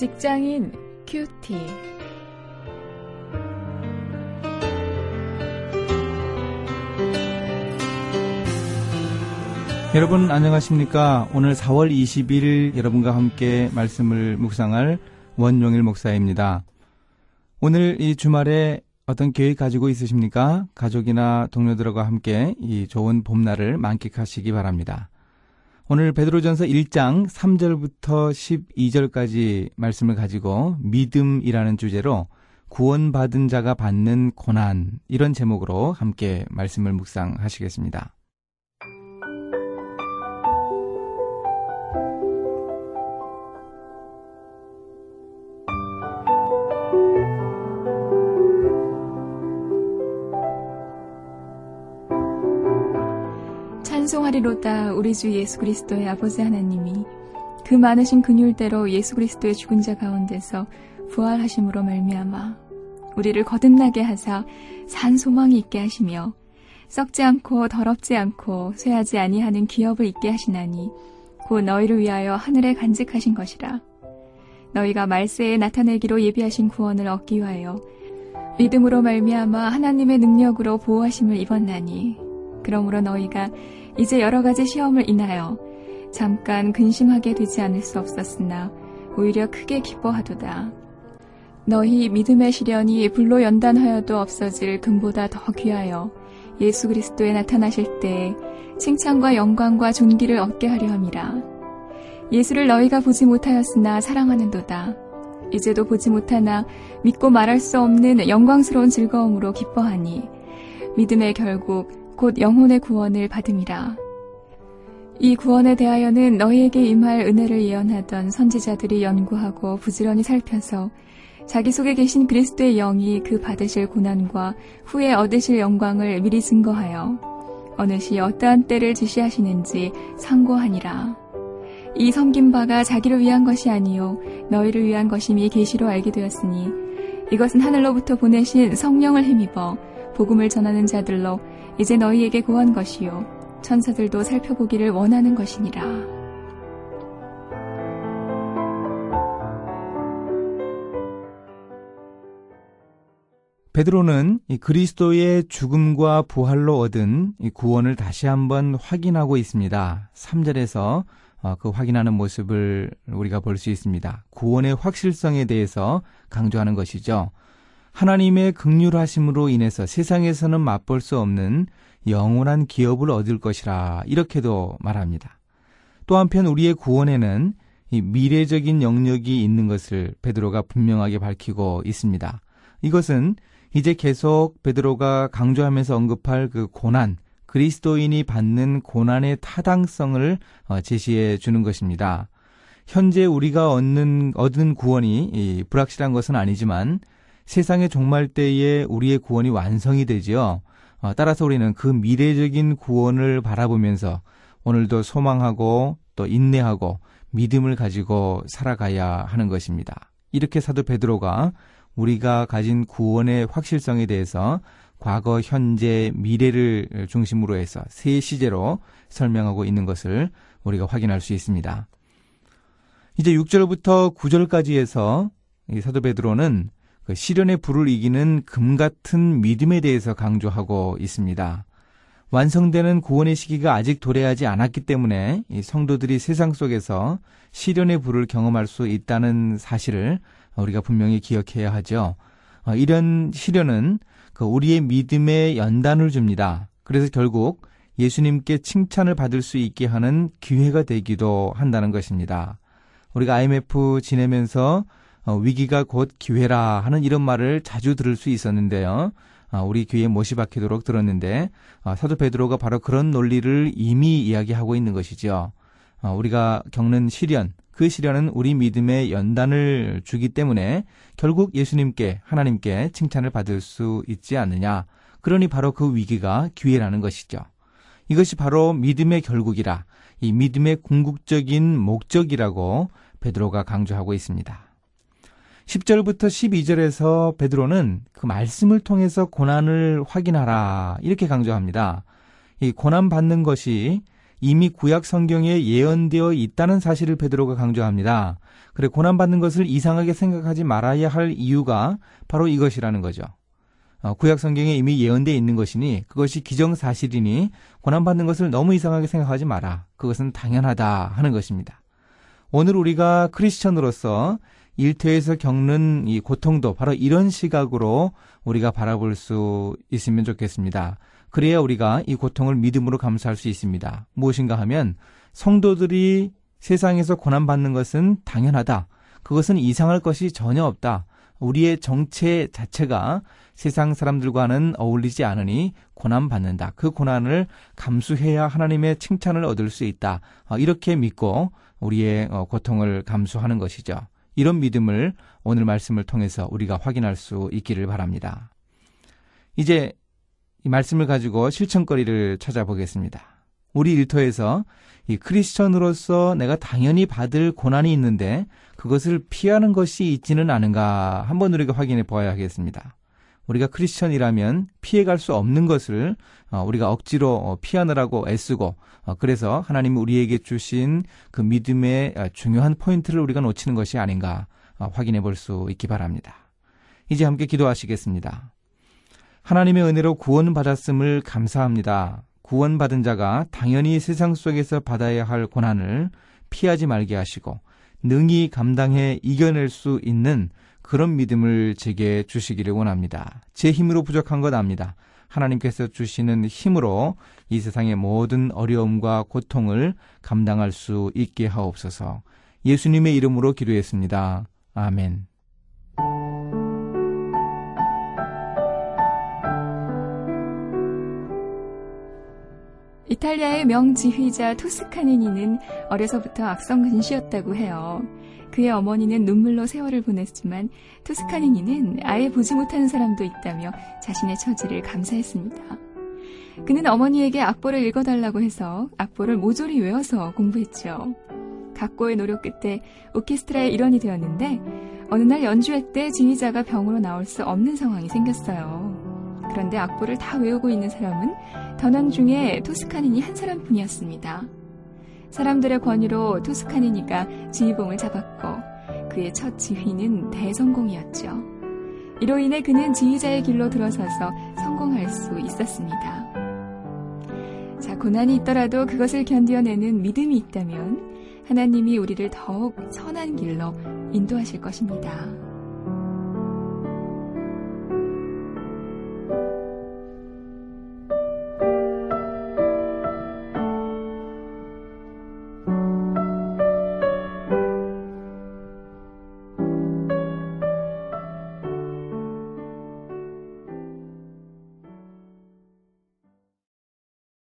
직장인 큐티. 여러분 안녕하십니까? 오늘 4월 20일 여러분과 함께 말씀을 묵상할 원용일 목사입니다. 오늘 이 주말에 어떤 계획 가지고 있으십니까? 가족이나 동료들과 함께 이 좋은 봄날을 만끽하시기 바랍니다. 오늘 베드로전서 1장 3절부터 12절까지 말씀을 가지고 믿음이라는 주제로 구원받은 자가 받는 고난 이런 제목으로 함께 말씀을 묵상하시겠습니다. 찬송하리로다 우리 주 예수 그리스도의 아버지 하나님이. 그 많으신 근율대로 예수 그리스도의 죽은 자 가운데서 부활하심으로 말미암아 우리를 거듭나게 하사 산 소망이 있게 하시며 썩지 않고 더럽지 않고 쇠하지 아니하는 기업을 있게 하시나니 곧 너희를 위하여 하늘에 간직하신 것이라. 너희가 말세에 나타내기로 예비하신 구원을 얻기 위하여 믿음으로 말미암아 하나님의 능력으로 보호하심을 입었나니 그러므로 너희가 이제 여러 가지 시험을 인하여 잠깐 근심하게 되지 않을 수 없었으나 오히려 크게 기뻐하도다. 너희 믿음의 시련이 불로 연단하여도 없어질 금보다 더 귀하여 예수 그리스도에 나타나실 때 칭찬과 영광과 존귀를 얻게 하려 함이라. 예수를 너희가 보지 못하였으나 사랑하는도다. 이제도 보지 못하나 믿고 말할 수 없는 영광스러운 즐거움으로 기뻐하니 믿음의 결국 곧 영혼의 구원을 받음이라. 이 구원에 대하여는 너희에게 임할 은혜를 예언하던 선지자들이 연구하고 부지런히 살펴서 자기 속에 계신 그리스도의 영이 그 받으실 고난과 후에 얻으실 영광을 미리 증거하여 어느 시 어떠한 때를 지시하시는지 상고하니라. 이 섬긴 바가 자기를 위한 것이 아니요 너희를 위한 것임이 계시로 알게 되었으니 이것은 하늘로부터 보내신 성령을 힘입어 복음을 전하는 자들로 이제 너희에게 고한 것이요 천사들도 살펴보기를 원하는 것이니라. 베드로는 그리스도의 죽음과 부활로 얻은 구원을 다시 한번 확인하고 있습니다. 3절에서 어, 그 확인하는 모습을 우리가 볼 수 있습니다. 구원의 확실성에 대해서 강조하는 것이죠. 하나님의 극률하심으로 인해서 세상에서는 맛볼 수 없는 영원한 기업을 얻을 것이라 이렇게도 말합니다. 또 한편 우리의 구원에는 미래적인 영역이 있는 것을 베드로가 분명하게 밝히고 있습니다. 이것은 이제 계속 베드로가 강조하면서 언급할 그 고난, 그리스도인이 받는 고난의 타당성을 어, 제시해 주는 것입니다. 현재 우리가 얻는 얻은 구원이 불확실한 것은 아니지만 세상의 종말 때에 우리의 구원이 완성이 되지요. 어, 따라서 우리는 그 미래적인 구원을 바라보면서 오늘도 소망하고 또 인내하고 믿음을 가지고 살아가야 하는 것입니다. 이렇게 사도 베드로가 우리가 가진 구원의 확실성에 대해서 과거, 현재, 미래를 중심으로 해서 세 시제로 설명하고 있는 것을 우리가 확인할 수 있습니다. 이제 6절부터 9절까지 해서 사도 베드로는 그 시련의 불을 이기는 금 같은 믿음에 대해서 강조하고 있습니다. 완성되는 구원의 시기가 아직 도래하지 않았기 때문에 성도들이 세상 속에서 시련의 불을 경험할 수 있다는 사실을 우리가 분명히 기억해야 하죠. 어, 이런 시련은 그 우리의 믿음의 연단을 줍니다. 그래서 결국 예수님께 칭찬을 받을 수 있게 하는 기회가 되기도 한다는 것입니다. 우리가 IMF 지내면서 어, 위기가 곧 기회라 하는 이런 말을 자주 들을 수 있었는데요. 어, 우리 교회에 못이 박히도록 들었는데 어, 사도 베드로가 바로 그런 논리를 이미 이야기하고 있는 것이죠. 우리가 겪는 시련, 그 시련은 우리 믿음의 연단을 주기 때문에 결국 예수님께 하나님께 칭찬을 받을 수 있지 않느냐. 그러니 바로 그 위기가 기회라는 것이죠. 이것이 바로 믿음의 결국이라 이 믿음의 궁극적인 목적이라고 베드로가 강조하고 있습니다. 10절부터 12절에서 베드로는 그 말씀을 통해서 고난을 확인하라 이렇게 강조합니다. 이 고난 받는 것이 이미 구약 성경에 예언되어 있다는 사실을 베드로가 강조합니다. 그래 고난 받는 것을 이상하게 생각하지 말아야 할 이유가 바로 이것이라는 거죠. 어, 구약 성경에 이미 예언되어 있는 것이니 그것이 기정사실이니 고난 받는 것을 너무 이상하게 생각하지 마라. 그것은 당연하다 하는 것입니다. 오늘 우리가 크리스천으로서 일터에서 겪는 이 고통도 바로 이런 시각으로 우리가 바라볼 수 있으면 좋겠습니다. 그래야 우리가 이 고통을 믿음으로 감수할 수 있습니다. 무엇인가 하면 성도들이 세상에서 고난받는 것은 당연하다. 그것은 이상할 것이 전혀 없다. 우리의 정체 자체가 세상 사람들과는 어울리지 않으니 고난받는다. 그 고난을 감수해야 하나님의 칭찬을 얻을 수 있다. 어, 이렇게 믿고 우리의 어, 고통을 감수하는 것이죠. 이런 믿음을 오늘 말씀을 통해서 우리가 확인할 수 있기를 바랍니다. 이제 이 말씀을 가지고 실천거리를 찾아보겠습니다. 우리 일터에서 이 크리스천으로서 내가 당연히 받을 고난이 있는데 그것을 피하는 것이 있지는 않은가 한번 우리가 확인해 보아야 하겠습니다. 우리가 크리스천이라면 피해갈 수 없는 것을 어, 우리가 억지로 어, 피하느라고 애쓰고 어, 그래서 하나님이 우리에게 주신 그 믿음의 중요한 포인트를 우리가 놓치는 것이 아닌가 확인해 볼 수 있기 바랍니다. 이제 함께 기도하시겠습니다. 하나님의 은혜로 구원받았음을 감사합니다. 구원받은 자가 당연히 세상 속에서 받아야 할 고난을 피하지 말게 하시고 능히 감당해 이겨낼 수 있는 그런 믿음을 제게 주시기를 원합니다. 제 힘으로 부족한 것 압니다. 하나님께서 주시는 힘으로 이 세상의 모든 어려움과 고통을 감당할 수 있게 하옵소서. 예수님의 이름으로 기도했습니다. 아멘. 이탈리아의 명지휘자 토스카니니는 어려서부터 악성 근시였다고 해요. 그의 어머니는 눈물로 세월을 보냈지만 토스카니니는 아예 보지 못하는 사람도 있다며 자신의 처지를 감사했습니다. 그는 어머니에게 악보를 읽어달라고 해서 악보를 모조리 외워서 공부했죠. 각고의 노력 끝에 오케스트라의 일원이 되었는데 어느 날 연주회 때 지휘자가 병으로 나올 수 없는 상황이 생겼어요. 그런데 악보를 다 외우고 있는 사람은 전원 중에 토스카니니 한 사람뿐이었습니다. 사람들의 권유로 토스카니니가 지휘봉을 잡았고 그의 첫 지휘는 대성공이었죠. 이로 인해 그는 지휘자의 길로 들어서서 성공할 수 있었습니다. 자, 고난이 있더라도 그것을 견뎌내는 믿음이 있다면 하나님이 우리를 더욱 선한 길로 인도하실 것입니다.